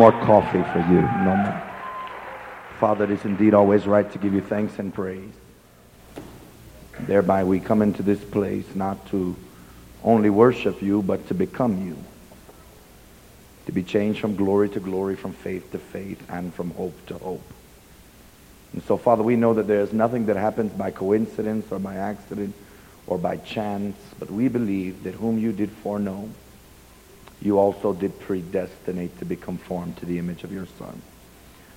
more coffee for you. No more. Father, it is indeed always right to give you thanks and praise. Thereby we come into this place not to only worship you, but to become you. To be changed from glory to glory, from faith to faith, and from hope to hope. And so, Father, we know that there is nothing that happens by coincidence or by accident or by chance, but we believe that whom you did foreknow, you also did predestinate to be conformed to the image of your Son.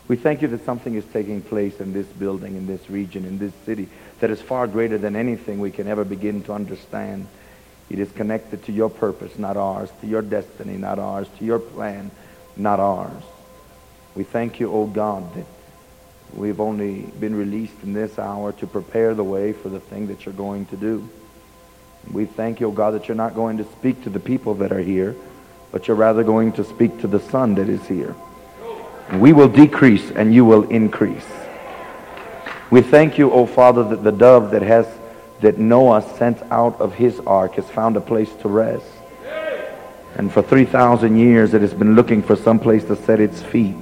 We thank you that something is taking place in this building, in this region, in this city that is far greater than anything we can ever begin to understand. It is connected to your purpose, not ours, to your destiny, not ours, to your plan, not ours. We thank you, O oh God, that we've only been released in this hour to prepare the way for the thing that you're going to do. We thank you, O oh God, that you're not going to speak to the people that are here, but you're rather going to speak to the Son that is here. We will decrease and you will increase. We thank you, O Father, that the dove that has that Noah sent out of his ark has found a place to rest. And for 3,000 years it has been looking for some place to set its feet.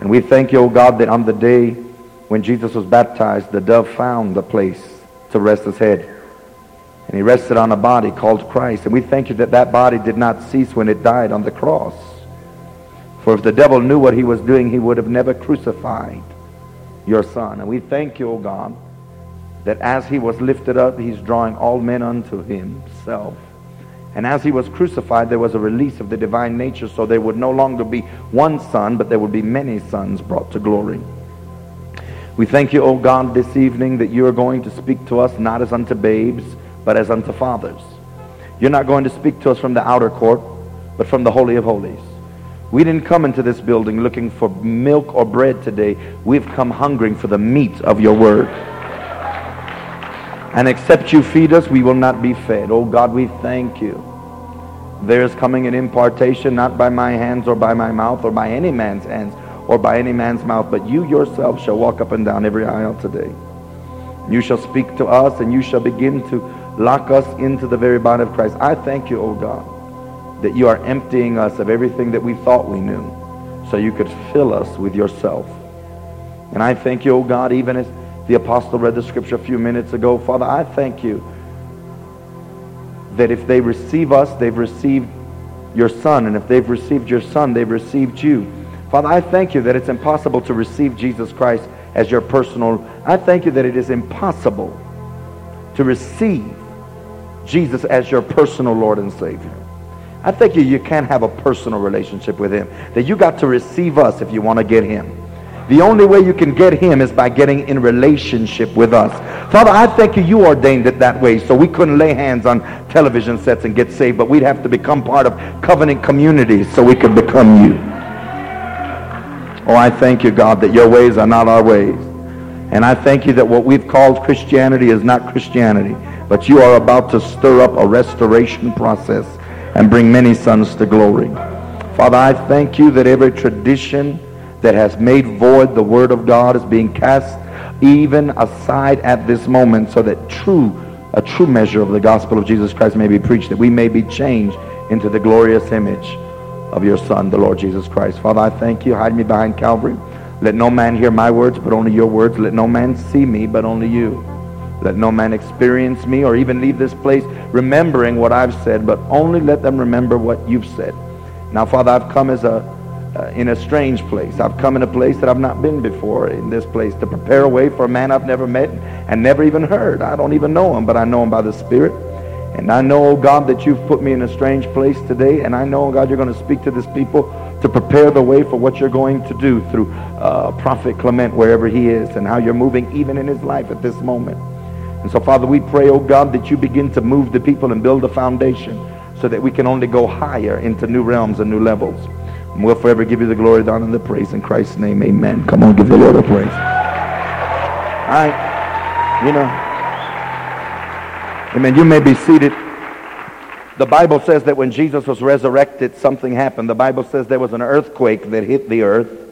And we thank you, O God, that on the day when Jesus was baptized, the dove found the place to rest his head. And he rested on a body called Christ. And we thank you that that body did not cease when it died on the cross. For if the devil knew what he was doing, he would have never crucified your son. And we thank you, O God, that as he was lifted up, he's drawing all men unto himself. And as he was crucified, there was a release of the divine nature, so there would no longer be one son, but there would be many sons brought to glory. We thank you, O God, this evening that you are going to speak to us not as unto babes, but as unto fathers. You're not going to speak to us from the outer court, but from the Holy of Holies. We didn't come into this building looking for milk or bread today. We've come hungering for the meat of your word. And except you feed us, we will not be fed. Oh God, we thank you. There is coming an impartation not by my hands or by my mouth or by any man's hands or by any man's mouth, but you yourself shall walk up and down every aisle today. You shall speak to us and you shall begin to lock us into the very body of Christ. I thank you, oh God that you are emptying us of everything that we thought we knew so you could fill us with yourself. And I thank you, oh God, even as the apostle read the scripture a few minutes ago, Father, I thank you that if they receive us, they've received your son. And if they've received your son, they've received you. Father, I thank you that it's impossible to receive Jesus Christ as your personal. I thank you that it is impossible to receive Jesus as your personal Lord and Savior. I think you, you can't have a personal relationship with him. That you got to receive us if you want to get him. The only way you can get him is by getting in relationship with us. Father, I thank you, you ordained it that way so we couldn't lay hands on television sets and get saved, but we'd have to become part of covenant communities so we could become you. Oh, I thank you, God, that your ways are not our ways. And I thank you that what we've called Christianity is not Christianity, but you are about to stir up a restoration process and bring many sons to glory. Father, I thank you that every tradition that has made void the word of God is being cast even aside at this moment so that true, a true measure of the gospel of Jesus Christ may be preached, that we may be changed into the glorious image of your Son, the Lord Jesus Christ. Father, I thank you. Hide me behind Calvary. Let no man hear my words, but only your words. Let no man see me, but only you. Let no man experience me or even leave this place remembering what I've said, but only let them remember what you've said. Now, Father, I've come as a uh, in a strange place. I've come in a place that I've not been before in this place to prepare a way for a man I've never met and never even heard. I don't even know him, but I know him by the Spirit. And I know, oh God, that you've put me in a strange place today. And I know, oh God, you're going to speak to this people to prepare the way for what you're going to do through uh, Prophet Clement, wherever he is, and how you're moving even in his life at this moment. And so, Father, we pray, oh God, that you begin to move the people and build a foundation so that we can only go higher into new realms and new levels. And we'll forever give you the glory, the honor, and the praise. In Christ's name, amen. Come on, give the Lord a praise. All right. You know. Amen. You may be seated. The Bible says that when Jesus was resurrected, something happened. The Bible says there was an earthquake that hit the earth.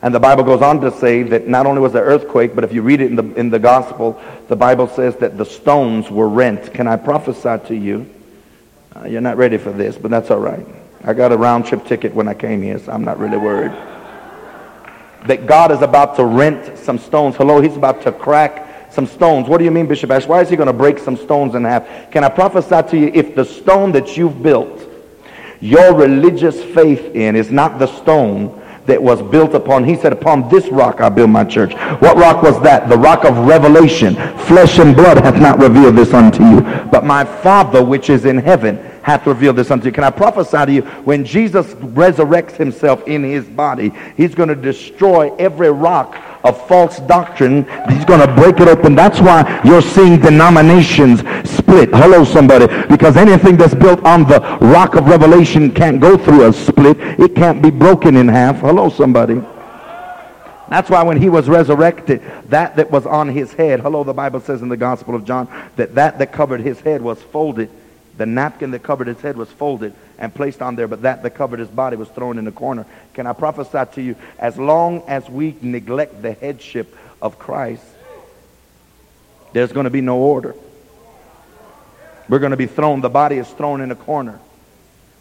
And the Bible goes on to say that not only was there earthquake, but if you read it in the, in the gospel, the Bible says that the stones were rent. Can I prophesy to you? Uh, you're not ready for this, but that's all right. I got a round trip ticket when I came here, so I'm not really worried. That God is about to rent some stones. Hello, he's about to crack some stones. What do you mean, Bishop Ashe? Why is he going to break some stones in half? Can I prophesy to you if the stone that you've built, your religious faith in, is not the stone that was built upon, he said, upon this rock I build my church. What rock was that? The rock of revelation. Flesh and blood hath not revealed this unto you, but my Father which is in heaven hath revealed this unto you. Can I prophesy to you, when Jesus resurrects himself in his body, he's going to destroy every rock of false doctrine. He's going to break it open. That's why you're seeing denominations split. Hello, somebody. Because anything that's built on the rock of revelation can't go through a split. It can't be broken in half. Hello, somebody. That's why when he was resurrected, that that was on his head, hello, the Bible says in the Gospel of John, that that that covered his head was folded. The napkin that covered his head was folded and placed on there, but that that covered his body was thrown in the corner. Can I prophesy to you, as long as we neglect the headship of Christ, there's going to be no order. We're going to be thrown, the body is thrown in a corner.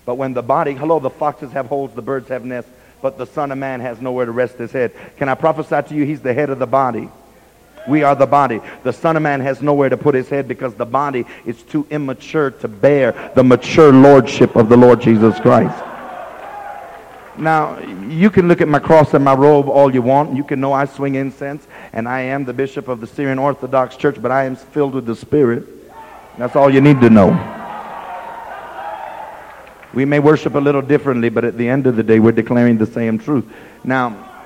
But when the body, hello, the foxes have holes, the birds have nests, but the Son of Man has nowhere to rest his head. Can I prophesy to you, he's the head of the body. We are the body. The Son of Man has nowhere to put his head because the body is too immature to bear the mature lordship of the Lord Jesus Christ. Now, you can look at my cross and my robe all you want. You can know I swing incense and I am the bishop of the Syrian Orthodox Church, but I am filled with the Spirit. That's all you need to know. We may worship a little differently, but at the end of the day, we're declaring the same truth. Now,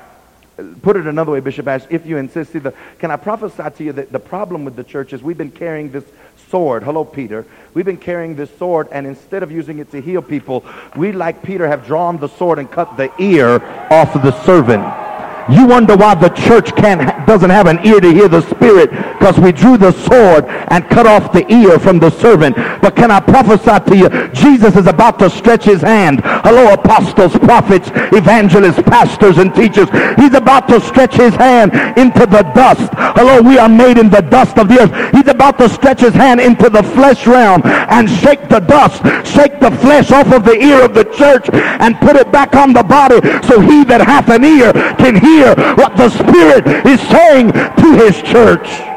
put it another way, Bishop Ashe, if you insist, see the, can I prophesy to you that the problem with the church is we've been carrying this sword. Hello, Peter. We've been carrying this sword, and instead of using it to heal people, we, like Peter, have drawn the sword and cut the ear off of the servant. You wonder why the church can't, doesn't have an ear to hear the Spirit because we drew the sword and cut off the ear from the servant. But can I prophesy to you, Jesus is about to stretch his hand. Hello, apostles, prophets, evangelists, pastors, and teachers. He's about to stretch his hand into the dust. Hello, we are made in the dust of the earth. He's about to stretch his hand into the flesh realm and shake the dust, shake the flesh off of the ear of the church and put it back on the body so he that hath an ear can hear hear what the Spirit is saying to his church.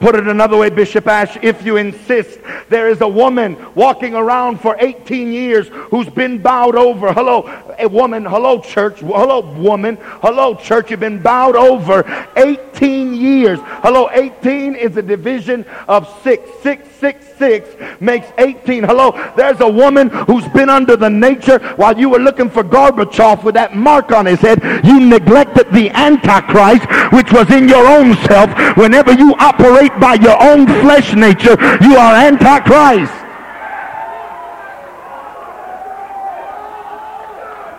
Put it another way, Bishop Ashe, if you insist, there is a woman walking around for 18 years who's been bowed over. Hello, a woman. Hello, church. Hello, woman. Hello, church. You've been bowed over 18 years. Hello, 18 is a division of six. Six, six, six makes 18. Hello, there's a woman who's been under the nature while you were looking for Gorbachev with that mark on his head. You neglected the Antichrist, which was in your own self. Whenever you operate by your own flesh nature, you are antichrist.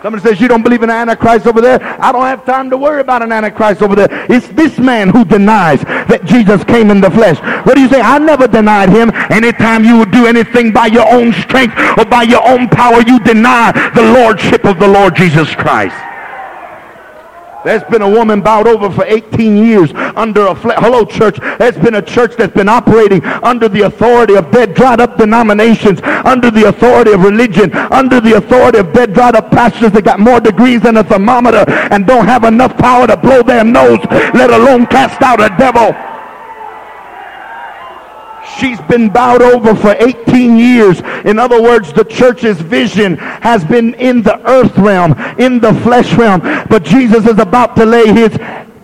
Somebody says, you don't believe in an Antichrist over there? I don't have time to worry about an Antichrist over there. It's this man who denies that Jesus came in the flesh. What do you say? I never denied him. Anytime you would do anything by your own strength or by your own power, you deny the lordship of the Lord Jesus Christ. There's been a woman bowed over for 18 years under a. Hello, church. There's been a church that's been operating under the authority of dead, dried up denominations, under the authority of religion, under the authority of dead, dried up pastors that got more degrees than a thermometer and don't have enough power to blow their nose, let alone cast out a devil. She's been bowed over for 18 years. In other words, the church's vision has been in the earth realm, in the flesh realm. But Jesus is about to lay his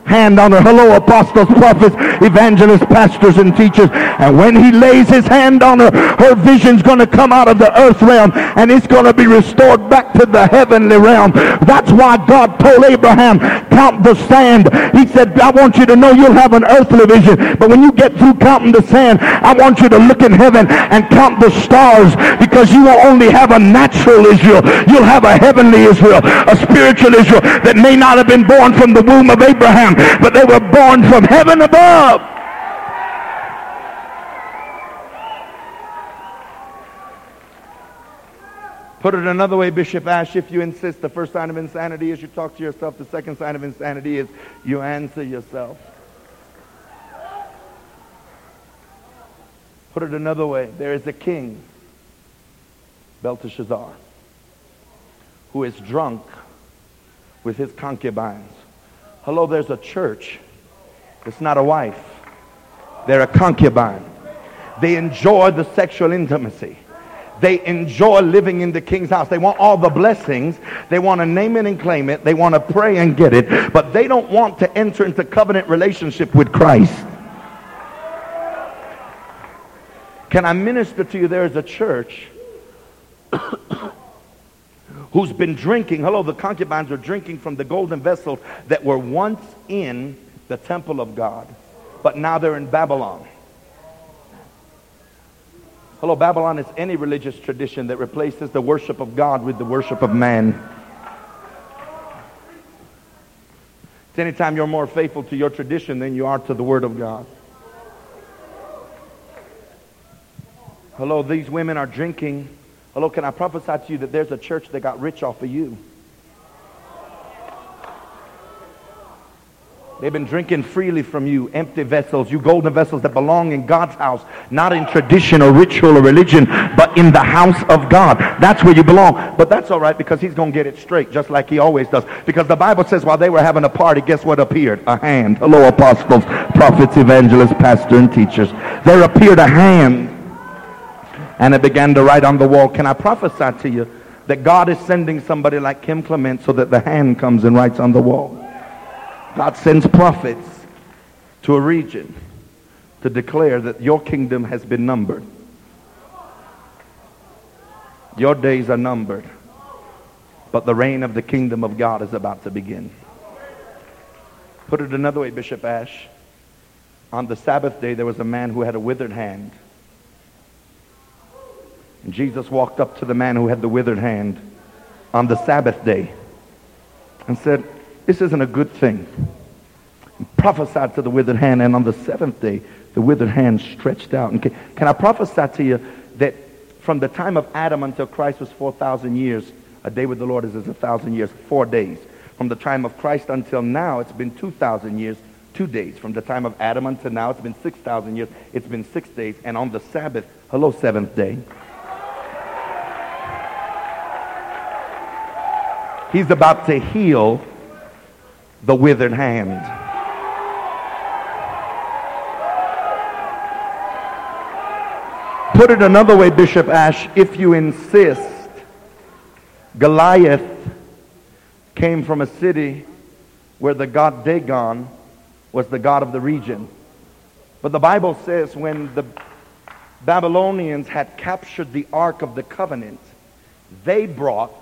hand on her. Hello, apostles, prophets, evangelists, pastors, and teachers. And when he lays his hand on her, her vision's going to come out of the earth realm and it's going to be restored back to the heavenly realm. That's why God told Abraham, count the sand. He said, I want you to know you'll have an earthly vision. But when you get through counting the sand, I want you to look in heaven and count the stars because you will only have a natural Israel. You'll have a heavenly Israel, a spiritual Israel that may not have been born from the womb of Abraham, but they were born from heaven above. Put it another way, Bishop Ashe, if you insist, the first sign of insanity is you talk to yourself. The second sign of insanity is you answer yourself. Put it another way. There is a king, Belteshazzar, who is drunk with his concubines. Hello, there's a church. It's not a wife. They're a concubine. They enjoy the sexual intimacy. They enjoy living in the king's house. They want all the blessings. They want to name it and claim it. They want to pray and get it. But they don't want to enter into covenant relationship with Christ. Can I minister to you? There is a church who's been drinking. Hello, the concubines are drinking from the golden vessels that were once in the temple of God, but now they're in Babylon. Hello, Babylon is any religious tradition that replaces the worship of God with the worship of man. It's anytime you're more faithful to your tradition than you are to the Word of God. Hello, these women are drinking. Hello, can I prophesy to you that there's a church that got rich off of you? They've been drinking freely from you, empty vessels, you golden vessels that belong in God's house, not in tradition or ritual or religion, but in the house of God. That's where you belong. But that's all right because he's going to get it straight, just like he always does. Because the Bible says while they were having a party, guess what appeared? A hand. Hello, apostles, prophets, evangelists, pastors, and teachers. There appeared a hand. And it began to write on the wall. Can I prophesy to you that God is sending somebody like Kim Clement so that the hand comes and writes on the wall? God sends prophets to a region to declare that your kingdom has been numbered. Your days are numbered. But the reign of the kingdom of God is about to begin. Put it another way, Bishop Ashe. On the Sabbath day, there was a man who had a withered hand. And Jesus walked up to the man who had the withered hand on the Sabbath day and said, this isn't a good thing. Prophesied to the withered hand, and on the seventh day, the withered hand stretched out. And can, can I prophesy to you that from the time of Adam until Christ was 4,000 years, a day with the Lord is as a thousand years, four days. From the time of Christ until now, it's been 2,000 years, two days. From the time of Adam until now, it's been 6,000 years, it's been six days. And on the Sabbath, hello, seventh day. He's about to heal the withered hand. Put it another way, Bishop Ashe, if you insist, Goliath came from a city where the god Dagon was the god of the region. But the Bible says when the Babylonians had captured the Ark of the Covenant, they brought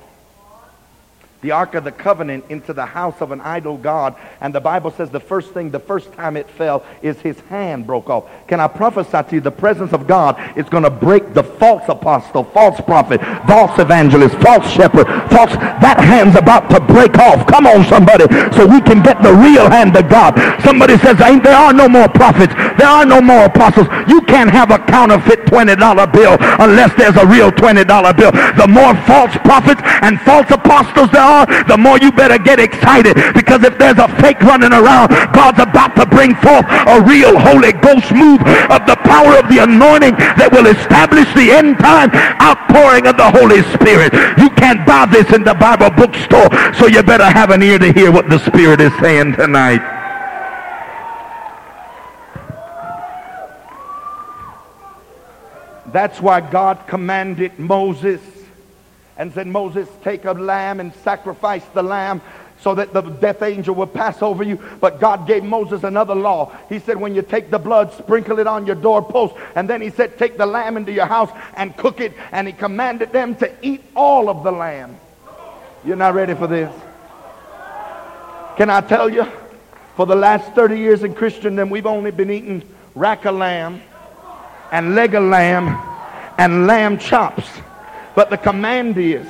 the Ark of the Covenant into the house of an idol God. And the Bible says the first thing, the first time it fell, is his hand broke off. Can I prophesy to you the presence of God is going to break the false apostle, false prophet, false evangelist, false shepherd, false. That hand's about to break off. Come on, somebody, so we can get the real hand of God. Somebody says, Ain't there are no more prophets. There are no more apostles. You can't have a counterfeit $20 bill unless there's a real $20 bill. The more false prophets and false apostles there are, the more you better get excited. Because if there's a fake running around, God's about to bring forth a real Holy Ghost move of the power of the anointing that will establish the end time outpouring of the Holy Spirit. You can't buy this in the Bible bookstore, so you better have an ear to hear what the Spirit is saying tonight. That's why God commanded Moses and said, Moses, take a lamb and sacrifice the lamb so that the death angel will pass over you. But God gave Moses another law. He said, when you take the blood, sprinkle it on your doorpost. And then he said, take the lamb into your house and cook it. And he commanded them to eat all of the lamb. You're not ready for this. Can I tell you? For the last 30 years in Christendom, we've only been eating rack of lamb and leg of lamb and lamb chops. But the command is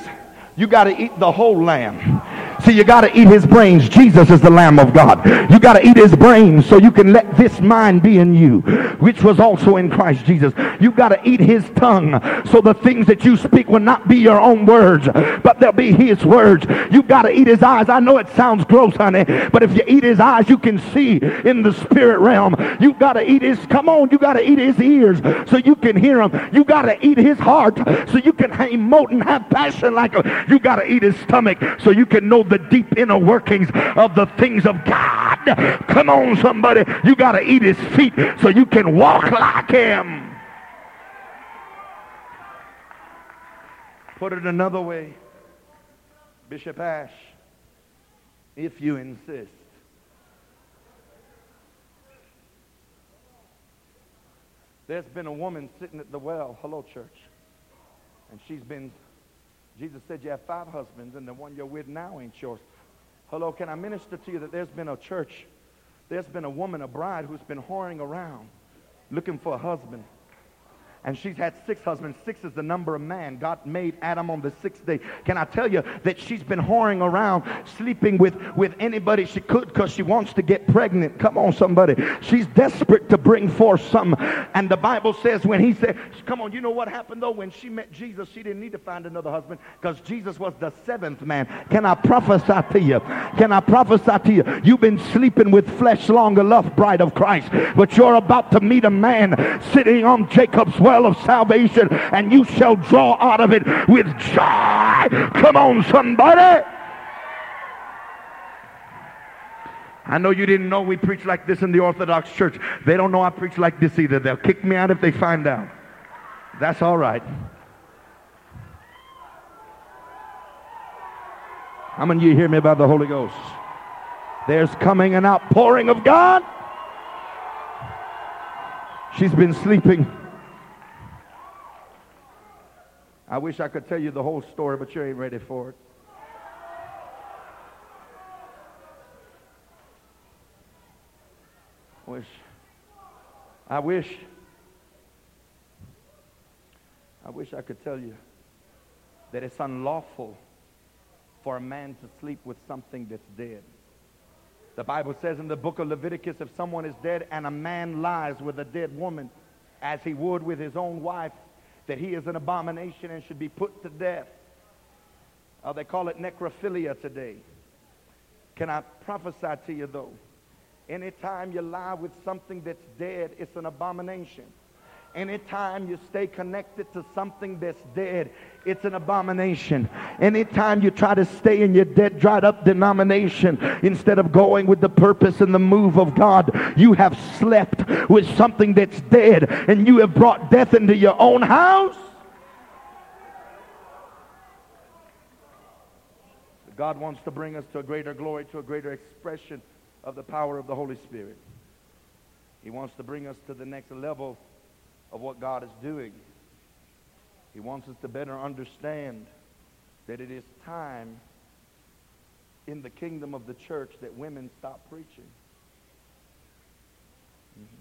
you got to eat the whole lamb. See, you got to eat his brains. Jesus is the Lamb of God. You got to eat his brains so you can let this mind be in you, which was also in Christ Jesus. You got to eat his tongue so the things that you speak will not be your own words, but they'll be his words. You got to eat his eyes. I know it sounds gross, honey, but if you eat his eyes, you can see in the spirit realm. You got to eat his, come on, you got to eat his ears so you can hear him. You got to eat his heart so you can emote and have passion like him. You got to eat his stomach so you can know the deep inner workings of the things of God. Come on, somebody. You got to eat his feet so you can walk like him. Put it another way, Bishop Ashe, if you insist. There's been a woman sitting at the well, hello, church, and she's been, Jesus said you have five husbands, and the one you're with now ain't yours. Hello, can I minister to you that there's been a church, there's been a woman, a bride, who's been whoring around looking for a husband and she's had six husbands. Six is the number of man. God made Adam on the sixth day. Can I tell you that she's been whoring around, sleeping with, with anybody she could because she wants to get pregnant? Come on, somebody. She's desperate to bring forth something. And the Bible says when he said, come on, you know what happened though? When she met Jesus, she didn't need to find another husband because Jesus was the seventh man. Can I prophesy to you? Can I prophesy to you? You've been sleeping with flesh long enough, bride of Christ, but you're about to meet a man sitting on Jacob's well well of salvation, and you shall draw out of it with joy. Come on, somebody. I know you didn't know we preach like this in the Orthodox Church. They don't know I preach like this either. They'll kick me out if they find out. That's all right. How many of you hear me about the Holy Ghost? There's coming an outpouring of God. She's been sleeping I wish I could tell you the whole story, but you ain't ready for it. I Wish. I wish. I wish I could tell you that it's unlawful for a man to sleep with something that's dead. The Bible says in the book of Leviticus, if someone is dead and a man lies with a dead woman, as he would with his own wife, that he is an abomination and should be put to death. Uh, they call it necrophilia today. Can I prophesy to you, though? Anytime you lie with something that's dead, it's an abomination. Anytime you stay connected to something that's dead, it's an abomination. Anytime you try to stay in your dead, dried up denomination instead of going with the purpose and the move of God, you have slept with something that's dead and you have brought death into your own house. God wants to bring us to a greater glory, to a greater expression of the power of the Holy Spirit. He wants to bring us to the next level of what God is doing. He wants us to better understand that it is time in the kingdom of the church that women stop preaching. Mm-hmm.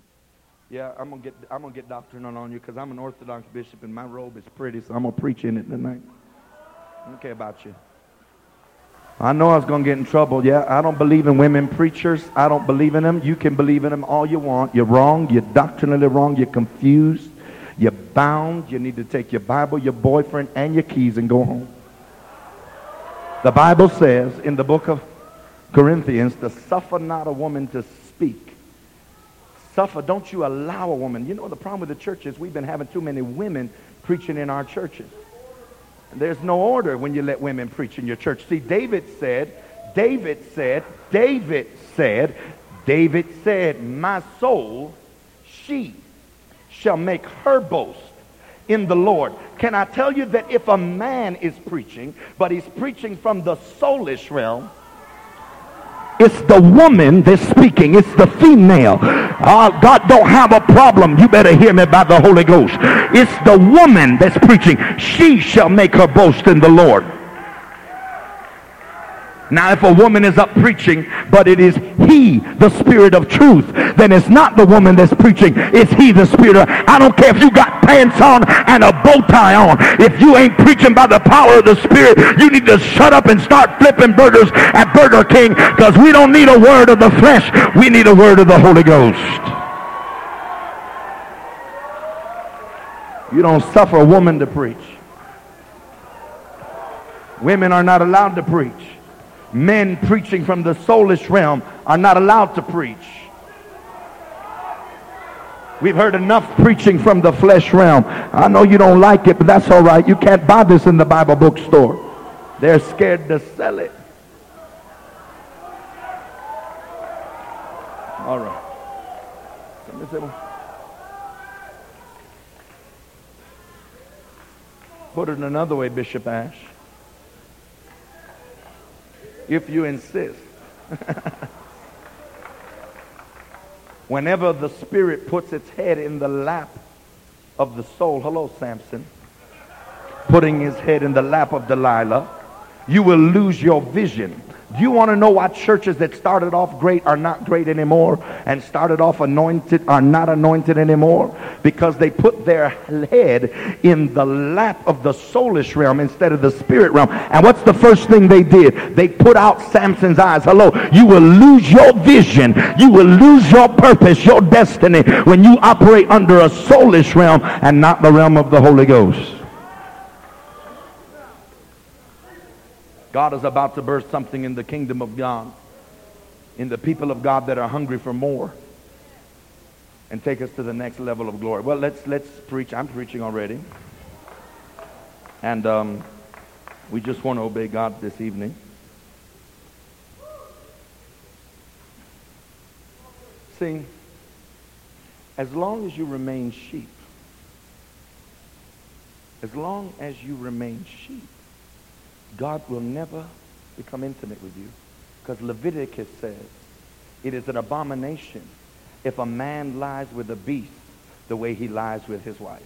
Yeah, I'm gonna get I'm gonna get doctrinal on you because I'm an Orthodox bishop and my robe is pretty, so I'm gonna preach in it tonight. I don't care about you. I know I was going to get in trouble. Yeah, I don't believe in women preachers. I don't believe in them. You can believe in them all you want. You're wrong. You're doctrinally wrong. You're confused. You're bound. You need to take your Bible, your boyfriend, and your keys and go home. The Bible says in the book of Corinthians to suffer not a woman to speak. Suffer, don't you allow a woman. You know the problem with the church is we've been having too many women preaching in our churches. There's no order when you let women preach in your church. See, David said, David said, David said, David said, my soul, she shall make her boast in the Lord. Can I tell you that if a man is preaching, but he's preaching from the soulish realm, it's the woman that's speaking. It's the female. Uh, God don't have a problem. You better hear me by the Holy Ghost. It's the woman that's preaching. She shall make her boast in the Lord. Now, if a woman is up preaching, but it is he, the spirit of truth, then it's not the woman that's preaching. It's he, the spirit of, I don't care if you got pants on and a bow tie on. If you ain't preaching by the power of the spirit, you need to shut up and start flipping burgers at Burger King because we don't need a word of the flesh. We need a word of the Holy Ghost. You don't suffer a woman to preach. Women are not allowed to preach men preaching from the soulless realm are not allowed to preach. We've heard enough preaching from the flesh realm. I know you don't like it, but that's all right. You can't buy this in the Bible bookstore. They're scared to sell it. All right. Put it another way, Bishop Ashe if you insist. Whenever the spirit puts its head in the lap of the soul, hello, Samson, putting his head in the lap of Delilah, you will lose your vision. You want to know why churches that started off great are not great anymore and started off anointed are not anointed anymore? Because they put their head in the lap of the soulish realm instead of the spirit realm. And what's the first thing they did? They put out Samson's eyes. Hello, you will lose your vision. You will lose your purpose, your destiny when you operate under a soulish realm and not the realm of the Holy Ghost. God is about to birth something in the kingdom of God, in the people of God that are hungry for more, and take us to the next level of glory. Well, let's let's preach. I'm preaching already, and um, we just want to obey God this evening. See, as long as you remain sheep, as long as you remain sheep, God will never become intimate with you. Because Leviticus says it is an abomination if a man lies with a beast the way he lies with his wife.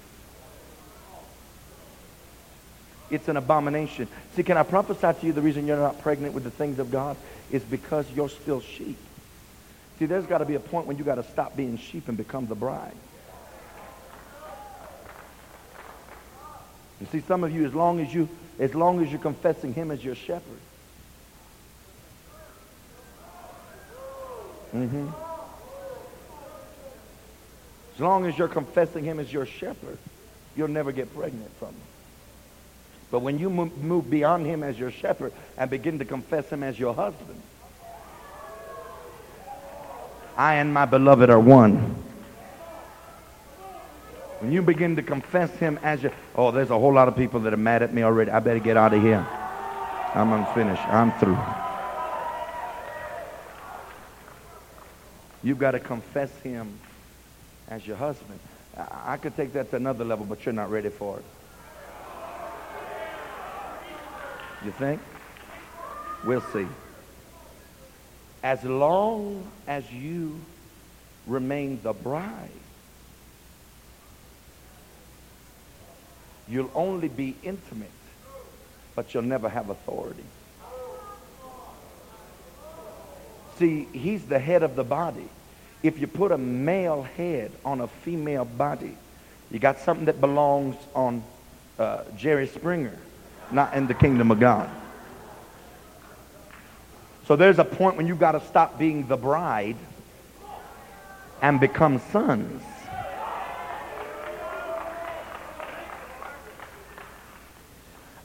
It's an abomination. See, can I prophesy to you the reason you're not pregnant with the things of God is because you're still sheep. See, there's got to be a point when you got to stop being sheep and become the bride. You see, some of you, as long as you as long as you're confessing him as your shepherd. Mm-hmm. As long as you're confessing him as your shepherd, you'll never get pregnant from him. But when you move beyond him as your shepherd and begin to confess him as your husband, I and my beloved are one. When you begin to confess him as your, oh, there's a whole lot of people that are mad at me already. I better get out of here. I'm unfinished. I'm through. You've got to confess him as your husband. I could take that to another level, but you're not ready for it. You think? We'll see. As long as you remain the bride, You'll only be intimate, but you'll never have authority. See, he's the head of the body. If you put a male head on a female body, you got something that belongs on uh, Jerry Springer, not in the kingdom of God. So there's a point when you've got to stop being the bride and become sons.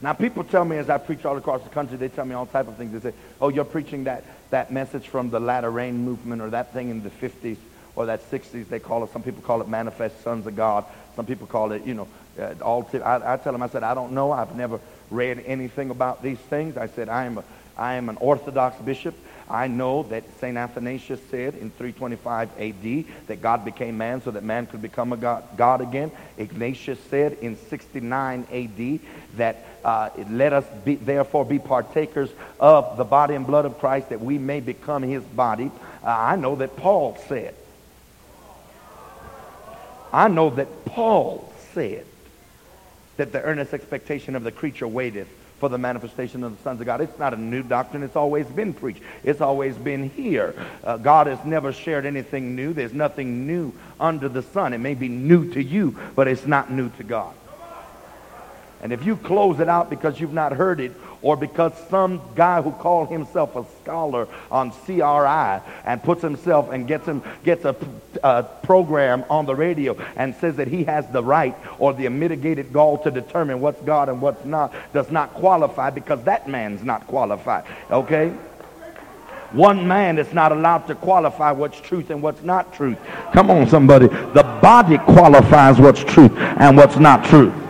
Now, people tell me as I preach all across the country, they tell me all type of things. They say, oh, you're preaching that, that message from the latter rain movement or that thing in the 50s or that 60s. They call it, some people call it manifest sons of God. Some people call it, you know, uh, all. T- I, I tell them, I said, I don't know. I've never read anything about these things. I said, I am, a, I am an Orthodox bishop. I know that St. Athanasius said in 325 AD that God became man so that man could become a God, God again. Ignatius said in 69 AD that uh, let us be, therefore be partakers of the body and blood of Christ that we may become his body. Uh, I know that Paul said. I know that Paul said that the earnest expectation of the creature waiteth for the manifestation of the sons of God. It's not a new doctrine. It's always been preached. It's always been here. Uh, God has never shared anything new. There's nothing new under the sun. It may be new to you, but it's not new to God. And if you close it out because you've not heard it, or because some guy who called himself a scholar on CRI and puts himself and gets him gets a, a, program on the radio and says that he has the right or the mitigated gall to determine what's God and what's not does not qualify because that man's not qualified. Okay? One man is not allowed to qualify what's truth and what's not truth. Come on, somebody. The body qualifies what's truth and what's not truth.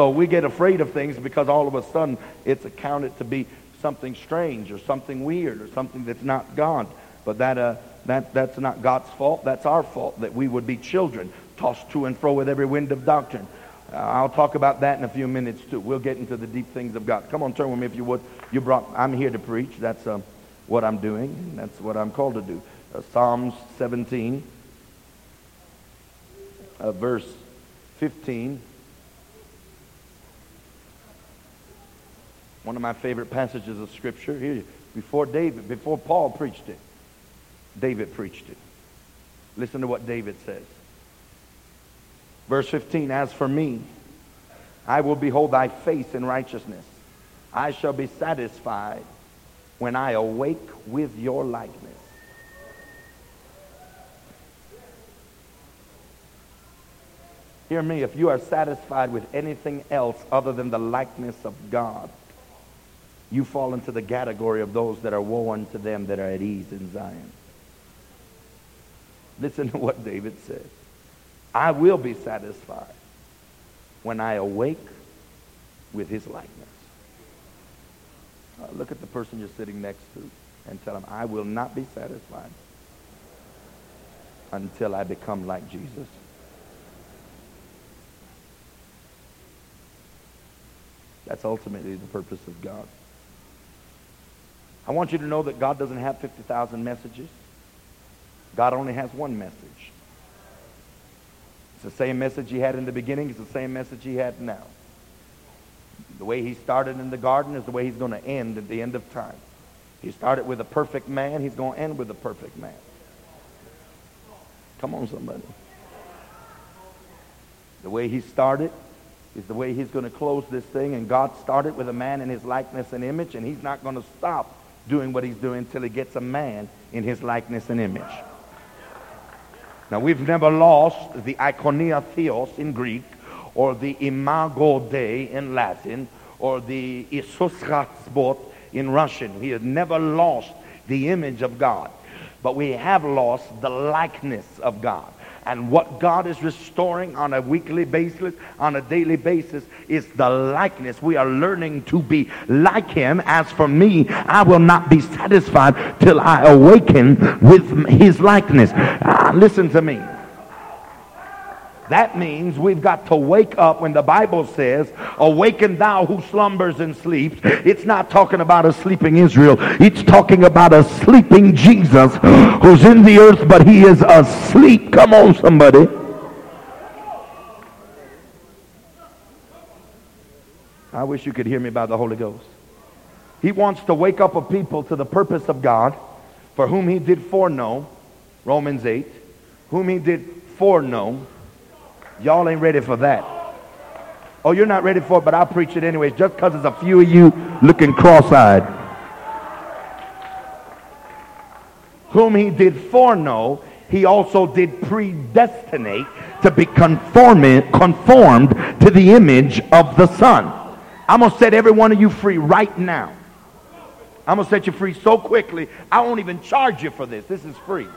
So we get afraid of things because all of a sudden it's accounted to be something strange or something weird or something that's not God. But that, uh, that, that's not God's fault. That's our fault that we would be children tossed to and fro with every wind of doctrine. Uh, I'll talk about that in a few minutes too. We'll get into the deep things of God. Come on, turn with me if you would. You brought. I'm here to preach. That's um, what I'm doing. That's what I'm called to do. Uh, Psalms 17, uh, verse 15. One of my favorite passages of Scripture. Here, before David, before Paul preached it, David preached it. Listen to what David says. Verse 15, As for me, I will behold thy face in righteousness. I shall be satisfied when I awake with your likeness. Hear me, if you are satisfied with anything else other than the likeness of God, you fall into the category of those that are woe unto them that are at ease in Zion. Listen to what David said. I will be satisfied when I awake with his likeness. Uh, look at the person you're sitting next to and tell him, I will not be satisfied until I become like Jesus. That's ultimately the purpose of God. I want you to know that God doesn't have 50,000 messages. God only has one message. It's the same message he had in the beginning. It's the same message he had now. The way he started in the garden is the way he's going to end at the end of time. He started with a perfect man. He's going to end with a perfect man. Come on, somebody. The way he started is the way he's going to close this thing. And God started with a man in his likeness and image, and he's not going to stop doing what he's doing until he gets a man in his likeness and image. Now, we've never lost the ikonia theos in Greek, or the imago Dei in Latin, or the isusratsbot in Russian. We have never lost the image of God, but we have lost the likeness of God. And what God is restoring on a weekly basis, on a daily basis, is the likeness. We are learning to be like him. As for me, I will not be satisfied till I awaken with his likeness. Uh, listen to me. That means we've got to wake up when the Bible says, awaken thou who slumbers and sleeps. It's not talking about a sleeping Israel. It's talking about a sleeping Jesus who's in the earth, but he is asleep. Come on, somebody. I wish you could hear me by the Holy Ghost. He wants to wake up a people to the purpose of God for whom he did foreknow, Romans 8, whom he did foreknow, Y'all ain't ready for that. Oh, you're not ready for it, but I'll preach it anyways, just because there's a few of you looking cross-eyed. Whom he did foreknow, he also did predestinate to be conformed, to the image of the Son. I'm going to set every one of you free right now. I'm going to set you free so quickly, I won't even charge you for this. This is free.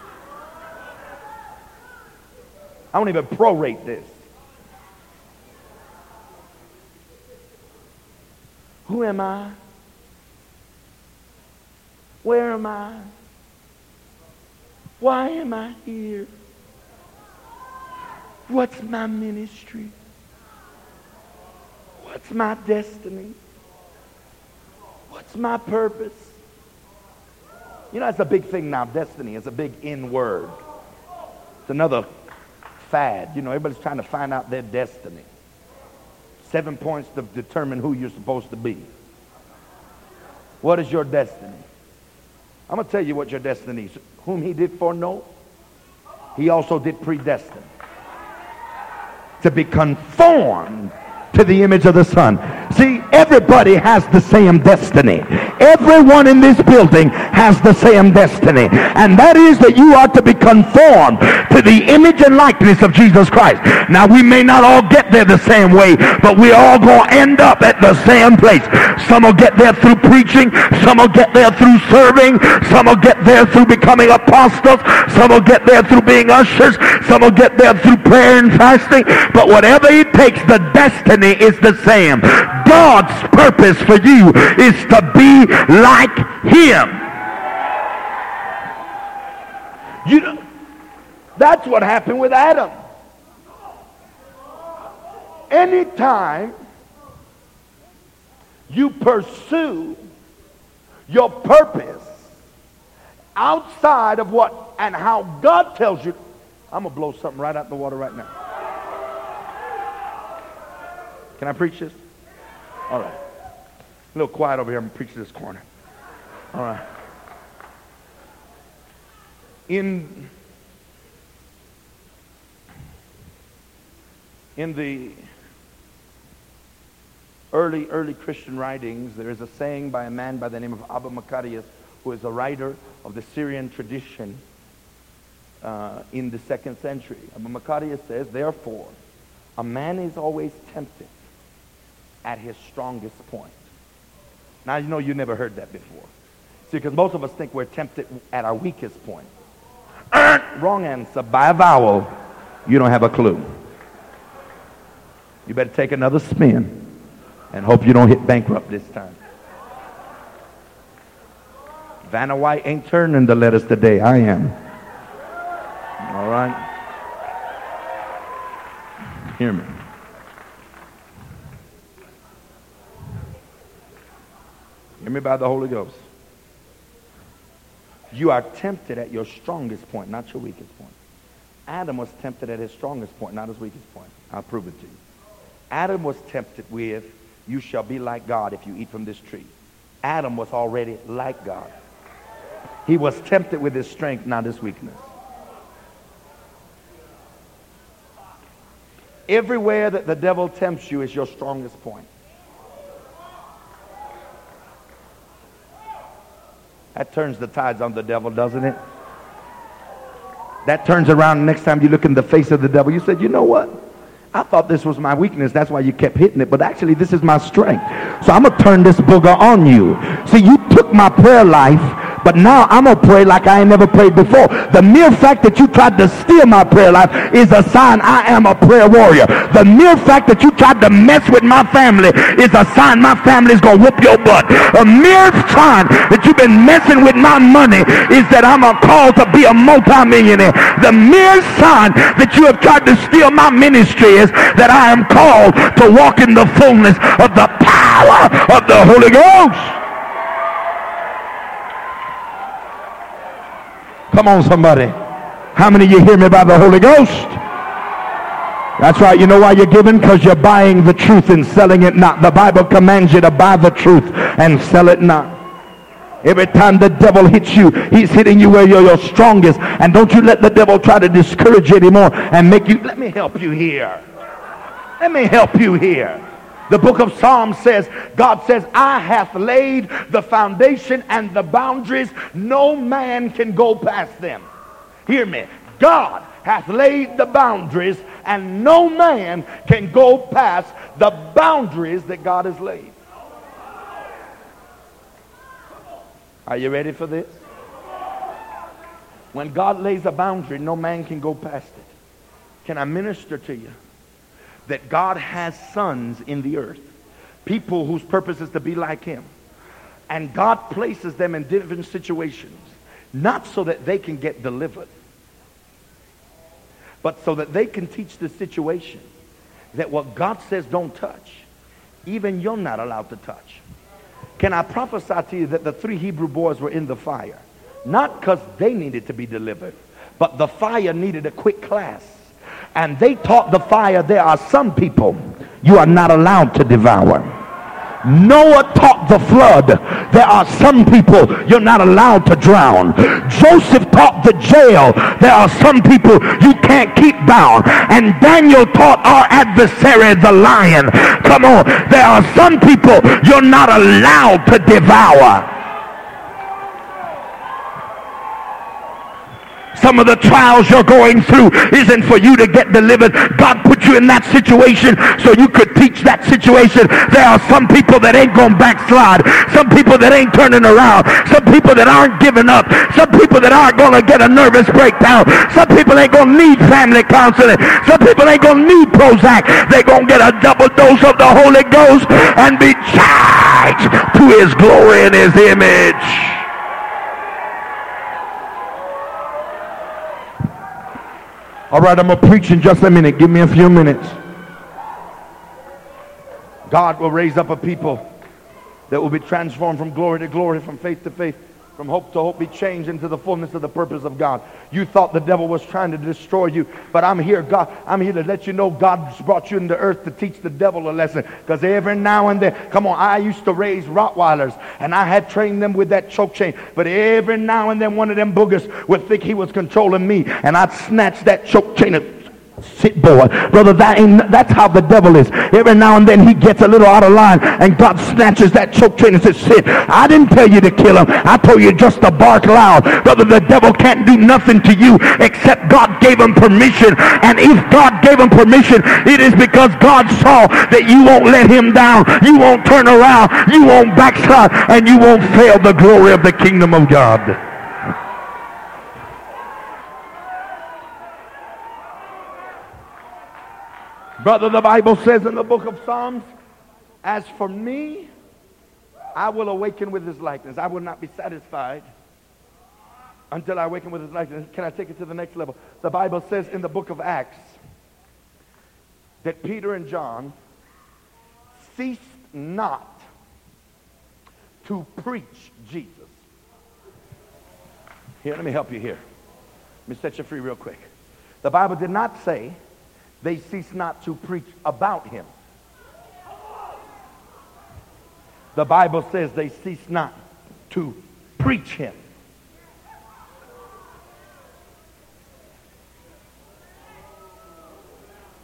I won't even prorate this. Who am I? Where am I? Why am I here? What's my ministry? What's my destiny? What's my purpose? You know, that's a big thing now. Destiny is a big N word. It's another fad. You know, everybody's trying to find out their destiny. Seven points to determine who you're supposed to be. What is your destiny? I'm going to tell you what your destiny is. Whom he did foreknow, he also did predestine to be conformed to the image of the Son. See, everybody has the same destiny. Everyone in this building has the same destiny. And that is that you are to be conformed to the image and likeness of Jesus Christ. Now, we may not all get there the same way, but we all going to end up at the same place. Some will get there through preaching. Some will get there through serving. Some will get there through becoming apostles. Some will get there through being ushers. Some will get there through prayer and fasting. But whatever it takes, the destiny is the same. God's purpose for you is to be like him. You know, that's what happened with Adam. Anytime you pursue your purpose outside of what and how God tells you, I'm going to blow something right out the water right now. Can I preach this? All right. A little quiet over here. I'm preaching this corner. All right. In in the early early Christian writings, there is a saying by a man by the name of Abba Macarius, who is a writer of the Syrian tradition uh, in the second century. Abba Macarius says, therefore, a man is always tempted at his strongest point. Now, you know you never heard that before. See, because most of us think we're tempted at our weakest point. Wrong answer. Buy a vowel, you don't have a clue. You better take another spin and hope you don't hit bankrupt this time. Vanna White ain't turning the letters today. I am. All right? Hear me. Hear me by the Holy Ghost. You are tempted at your strongest point, not your weakest point. Adam was tempted at his strongest point, not his weakest point. I'll prove it to you. Adam was tempted with, you shall be like God if you eat from this tree. Adam was already like God. He was tempted with his strength, not his weakness. Everywhere that the devil tempts you is your strongest point. That turns the tides on the devil, doesn't it? That turns around next time you look in the face of the devil. You said, you know what? I thought this was my weakness. That's why you kept hitting it. But actually, this is my strength. So I'm going to turn this booger on you. See, you took my prayer life but now I'm going to pray like I ain't never prayed before. The mere fact that you tried to steal my prayer life is a sign I am a prayer warrior. The mere fact that you tried to mess with my family is a sign my family is going to whoop your butt. A mere sign that you've been messing with my money is that I'm a call to be a multimillionaire. The mere sign that you have tried to steal my ministry is that I am called to walk in the fullness of the power of the Holy Ghost. Come on, somebody. How many of you hear me by the Holy Ghost? That's right. You know why you're giving? Because you're buying the truth and selling it not. The Bible commands you to buy the truth and sell it not. Every time the devil hits you, he's hitting you where you're your strongest. And don't you let the devil try to discourage you anymore and make you, let me help you here. Let me help you here. The book of Psalms says, God says, I hath laid the foundation and the boundaries. No man can go past them. Hear me. God hath laid the boundaries and no man can go past the boundaries that God has laid. Are you ready for this? When God lays a boundary, no man can go past it. Can I minister to you? That God has sons in the earth, people whose purpose is to be like him. And God places them in different situations, not so that they can get delivered, but so that they can teach the situation that what God says don't touch, even you're not allowed to touch. Can I prophesy to you that the three Hebrew boys were in the fire? Not because they needed to be delivered, but the fire needed a quick class and they taught the fire there are some people you are not allowed to devour. Noah taught the flood. There are some people you're not allowed to drown. Joseph taught the jail. There are some people you can't keep bound. And Daniel taught our adversary, the lion. Come on. There are some people you're not allowed to devour. Some of the trials you're going through isn't for you to get delivered. God put you in that situation so you could teach that situation. There are some people that ain't going to backslide. Some people that ain't turning around. Some people that aren't giving up. Some people that aren't going to get a nervous breakdown. Some people ain't going to need family counseling. Some people ain't going to need Prozac. They're going to get a double dose of the Holy Ghost and be charged to his glory and his image. All right, I'm going to preach in just a minute. Give me a few minutes. God will raise up a people that will be transformed from glory to glory, from faith to faith, from hope to hope, be changed into the fullness of the purpose of God. You thought the devil was trying to destroy you, but I'm here, God. I'm here to let you know God's brought you into earth to teach the devil a lesson. Because every now and then, come on, I used to raise Rottweilers, and I had trained them with that choke chain. But every now and then, one of them boogers would think he was controlling me, and I'd snatch that choke chain Sit, boy. Brother, that ain't, that's how the devil is. Every now and then he gets a little out of line and God snatches that choke chain and says, sit. I didn't tell you to kill him. I told you just to bark loud. Brother, the devil can't do nothing to you except God gave him permission. And if God gave him permission, it is because God saw that you won't let him down. You won't turn around. You won't backslide. And you won't fail the glory of the kingdom of God. Brother, the Bible says in the book of Psalms, as for me, I will awaken with his likeness. I will not be satisfied until I awaken with his likeness. Can I take it to the next level? The Bible says in the book of Acts that Peter and John ceased not to preach Jesus. Here, let me help you here. Let me set you free real quick. The Bible did not say they cease not to preach about him. The Bible says they cease not to preach him.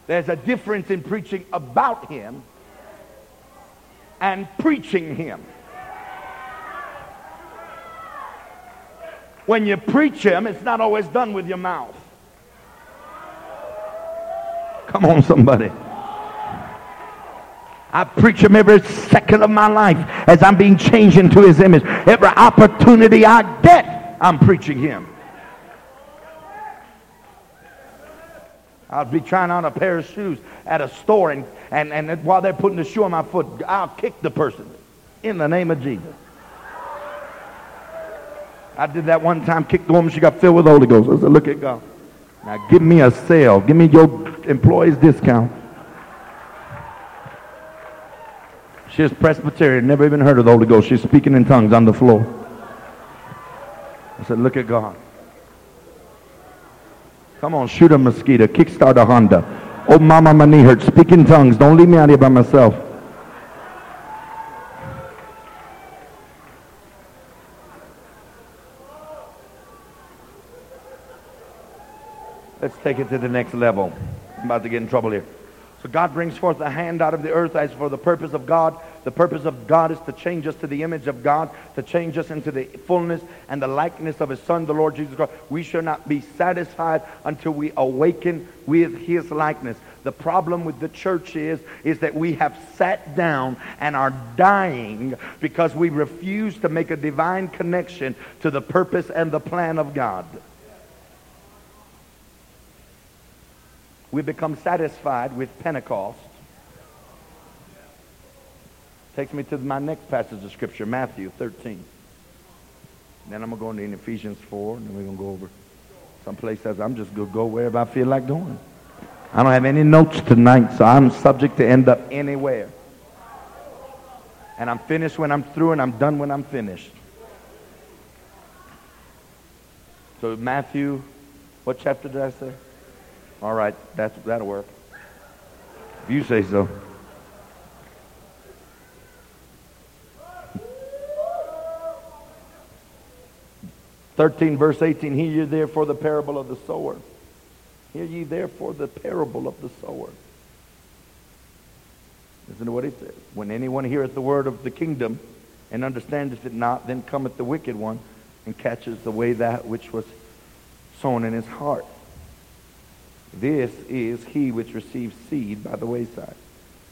There's a difference in preaching about him and preaching him. When you preach him, it's not always done with your mouth. Come on, somebody. I preach him every second of my life as I'm being changed into his image. Every opportunity I get, I'm preaching him. I'll be trying on a pair of shoes at a store, and, and, and while they're putting the shoe on my foot, I'll kick the person in the name of Jesus. I did that one time, kicked the woman, she got filled with the Holy Ghost. I said, look at God. Now give me a sale. Give me your employees discount. She's Presbyterian, never even heard of the Holy Ghost. She's speaking in tongues on the floor. I said, look at God. Come on, shoot a mosquito, kickstart a Honda. Oh, mama, my knee hurts. Speak in tongues. Don't leave me out here by myself. Let's take it to the next level. I'm about to get in trouble here. So God brings forth a hand out of the earth as for the purpose of God. The purpose of God is to change us to the image of God, to change us into the fullness and the likeness of his son, the Lord Jesus Christ. We shall not be satisfied until we awaken with his likeness. The problem with the church is, is that we have sat down and are dying because we refuse to make a divine connection to the purpose and the plan of God. We become satisfied with Pentecost. Takes me to my next passage of Scripture, Matthew 13. Then I'm going to go into Ephesians 4, and then we're going to go over some place says I'm just going to go wherever I feel like going. I don't have any notes tonight, so I'm subject to end up anywhere. And I'm finished when I'm through, and I'm done when I'm finished. So Matthew, what chapter did I say? All right, that's, that'll work. If you say so. Thirteen verse eighteen. Hear ye therefore the parable of the sower. Hear ye therefore the parable of the sower. Listen to what he says. When anyone heareth the word of the kingdom and understandeth it not, then cometh the wicked one and catches away that which was sown in his heart. This is he which receives seed by the wayside.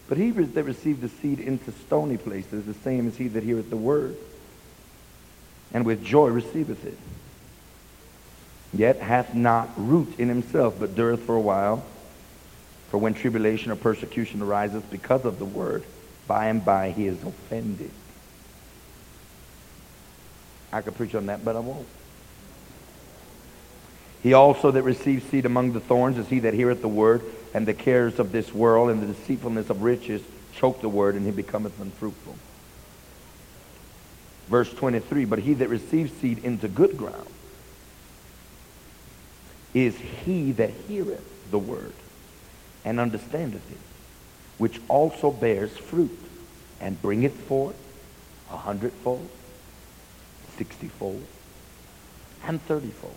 But he that received the seed into stony places, the same as he that heareth the word, and with joy receiveth it yet hath not root in himself, but dureth for a while. For when tribulation or persecution arises because of the word, by and by he is offended. I could preach on that, but I won't. He also that receives seed among the thorns is he that heareth the word, and the cares of this world and the deceitfulness of riches choke the word, and he becometh unfruitful. Verse 23, but he that receives seed into good ground is he that heareth the word and understandeth it, which also bears fruit and bringeth forth a hundredfold, sixtyfold, and thirtyfold.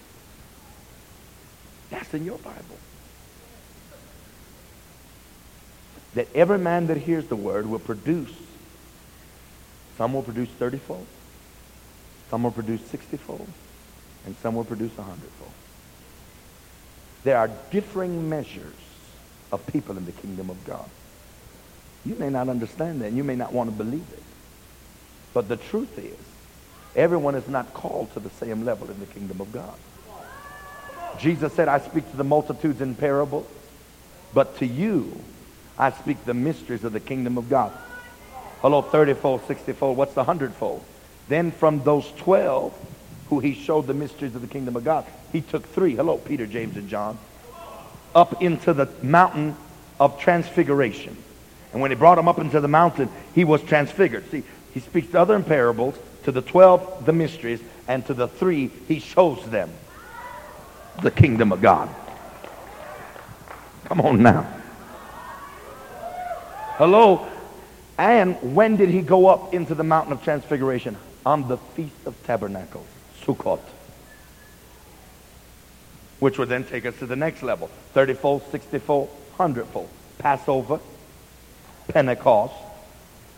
That's in your Bible. That every man that hears the word will produce. Some will produce thirtyfold, some will produce sixtyfold, and some will produce a hundredfold. There are differing measures of people in the kingdom of God. You may not understand that, and you may not want to believe it. But the truth is, everyone is not called to the same level in the kingdom of God. Jesus said, I speak to the multitudes in parables, but to you I speak the mysteries of the kingdom of God. Hello, 30-fold, 60-fold, what's the hundredfold? Then from those 12 who he showed the mysteries of the kingdom of God, he took three, hello, Peter, James, and John, up into the mountain of transfiguration. And when he brought them up into the mountain, he was transfigured. See, he speaks to other in parables, to the 12, the mysteries, and to the three, he shows them the kingdom of God. Come on now. Hello? And when did he go up into the mountain of transfiguration? On the Feast of Tabernacles, Sukkot which would then take us to the next level 30-fold, 60-fold, 100-fold. Passover, Pentecost,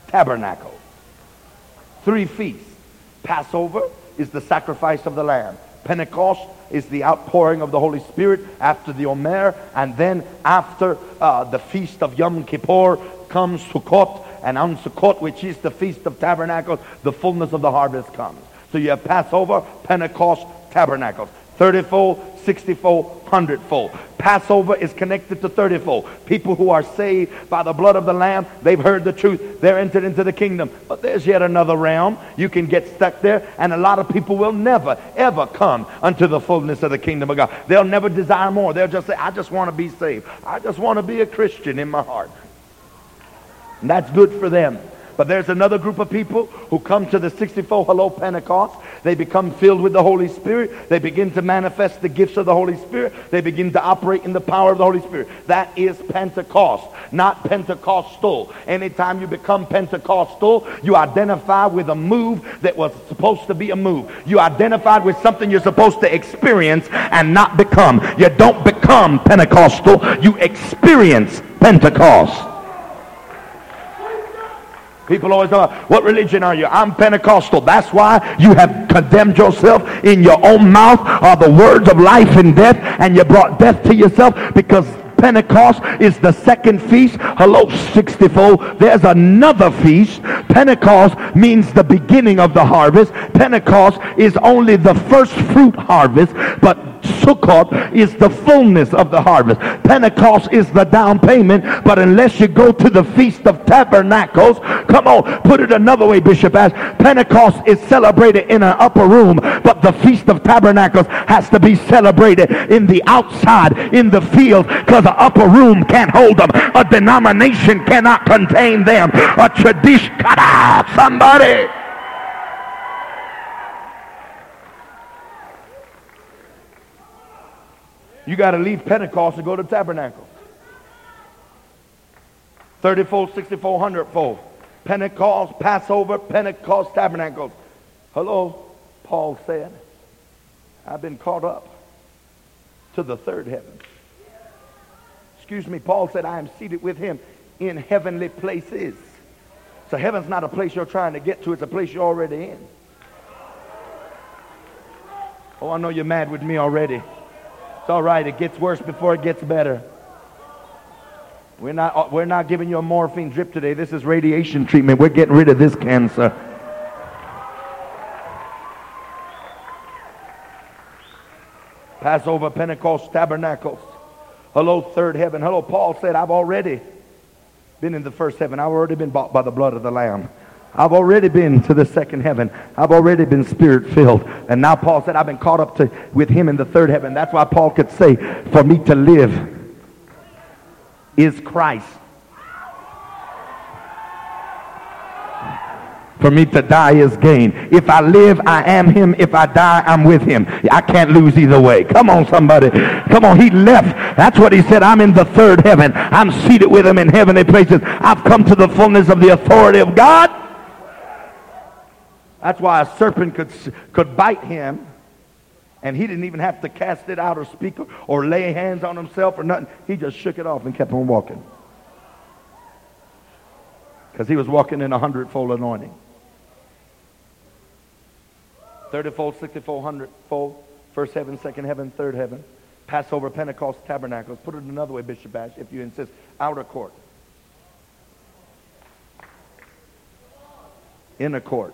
Tabernacle. Three feasts. Passover is the sacrifice of the lamb. Pentecost is the outpouring of the Holy Spirit after the Omer, and then after uh, the feast of Yom Kippur comes Sukkot, and on Sukkot, which is the feast of tabernacles, the fullness of the harvest comes. So you have Passover, Pentecost, Tabernacles. 30-fold, 60-fold, 100-fold. Passover is connected to 30-fold. People who are saved by the blood of the Lamb, they've heard the truth. They're entered into the kingdom. But there's yet another realm. You can get stuck there, and a lot of people will never, ever come unto the fullness of the kingdom of God. They'll never desire more. They'll just say, I just want to be saved. I just want to be a Christian in my heart. And that's good for them. But there's another group of people who come to the 64 Hello Pentecost. They become filled with the Holy Spirit. They begin to manifest the gifts of the Holy Spirit. They begin to operate in the power of the Holy Spirit. That is Pentecost, not Pentecostal. Anytime you become Pentecostal, you identify with a move that was supposed to be a move. You identified with something you're supposed to experience and not become. You don't become Pentecostal. You experience Pentecost. People always talk what religion are you? I'm Pentecostal. That's why you have condemned yourself in your own mouth are the words of life and death, and you brought death to yourself because Pentecost is the second feast. Hello, 60-fold. There's another feast. Pentecost means the beginning of the harvest. Pentecost is only the first fruit harvest, but Sukkot is the fullness of the harvest. Pentecost is the down payment, but unless you go to the Feast of Tabernacles, come on, put it another way, Bishop Ashe Pentecost is celebrated in an upper room, but the Feast of Tabernacles has to be celebrated in the outside, in the field, because upper room can't hold them. A denomination cannot contain them. A tradition, somebody. You got to leave Pentecost to go to Tabernacle. 30-fold, 64, fold. Pentecost, Passover, Pentecost, Tabernacles. Hello, Paul said. I've been caught up to the third heaven. Excuse me, Paul said, I am seated with him in heavenly places. So heaven's not a place you're trying to get to, it's a place you're already in. Oh, I know you're mad with me already. It's all right, it gets worse before it gets better. We're not, uh, we're not giving you a morphine drip today. This is radiation treatment. We're getting rid of this cancer. Passover, Pentecost, Tabernacles. Hello, third heaven. Hello, Paul said, I've already been in the first heaven. I've already been bought by the blood of the Lamb. I've already been to the second heaven. I've already been spirit filled. And now Paul said, I've been caught up to, with him in the third heaven. That's why Paul could say, for me to live is Christ. For me to die is gain. If I live, I am him. If I die, I'm with him. I can't lose either way. Come on, somebody. Come on. He left. That's what he said. I'm in the third heaven. I'm seated with him in heavenly places. I've come to the fullness of the authority of God. That's why a serpent could, could bite him and he didn't even have to cast it out or speak or lay hands on himself or nothing. He just shook it off and kept on walking. Because he was walking in a hundredfold anointing. 30-fold, 60-fold, 100-fold. First heaven, second heaven, third heaven. Passover, Pentecost, Tabernacles. Put it another way, Bishop Ashe, if you insist. Outer court. Inner court.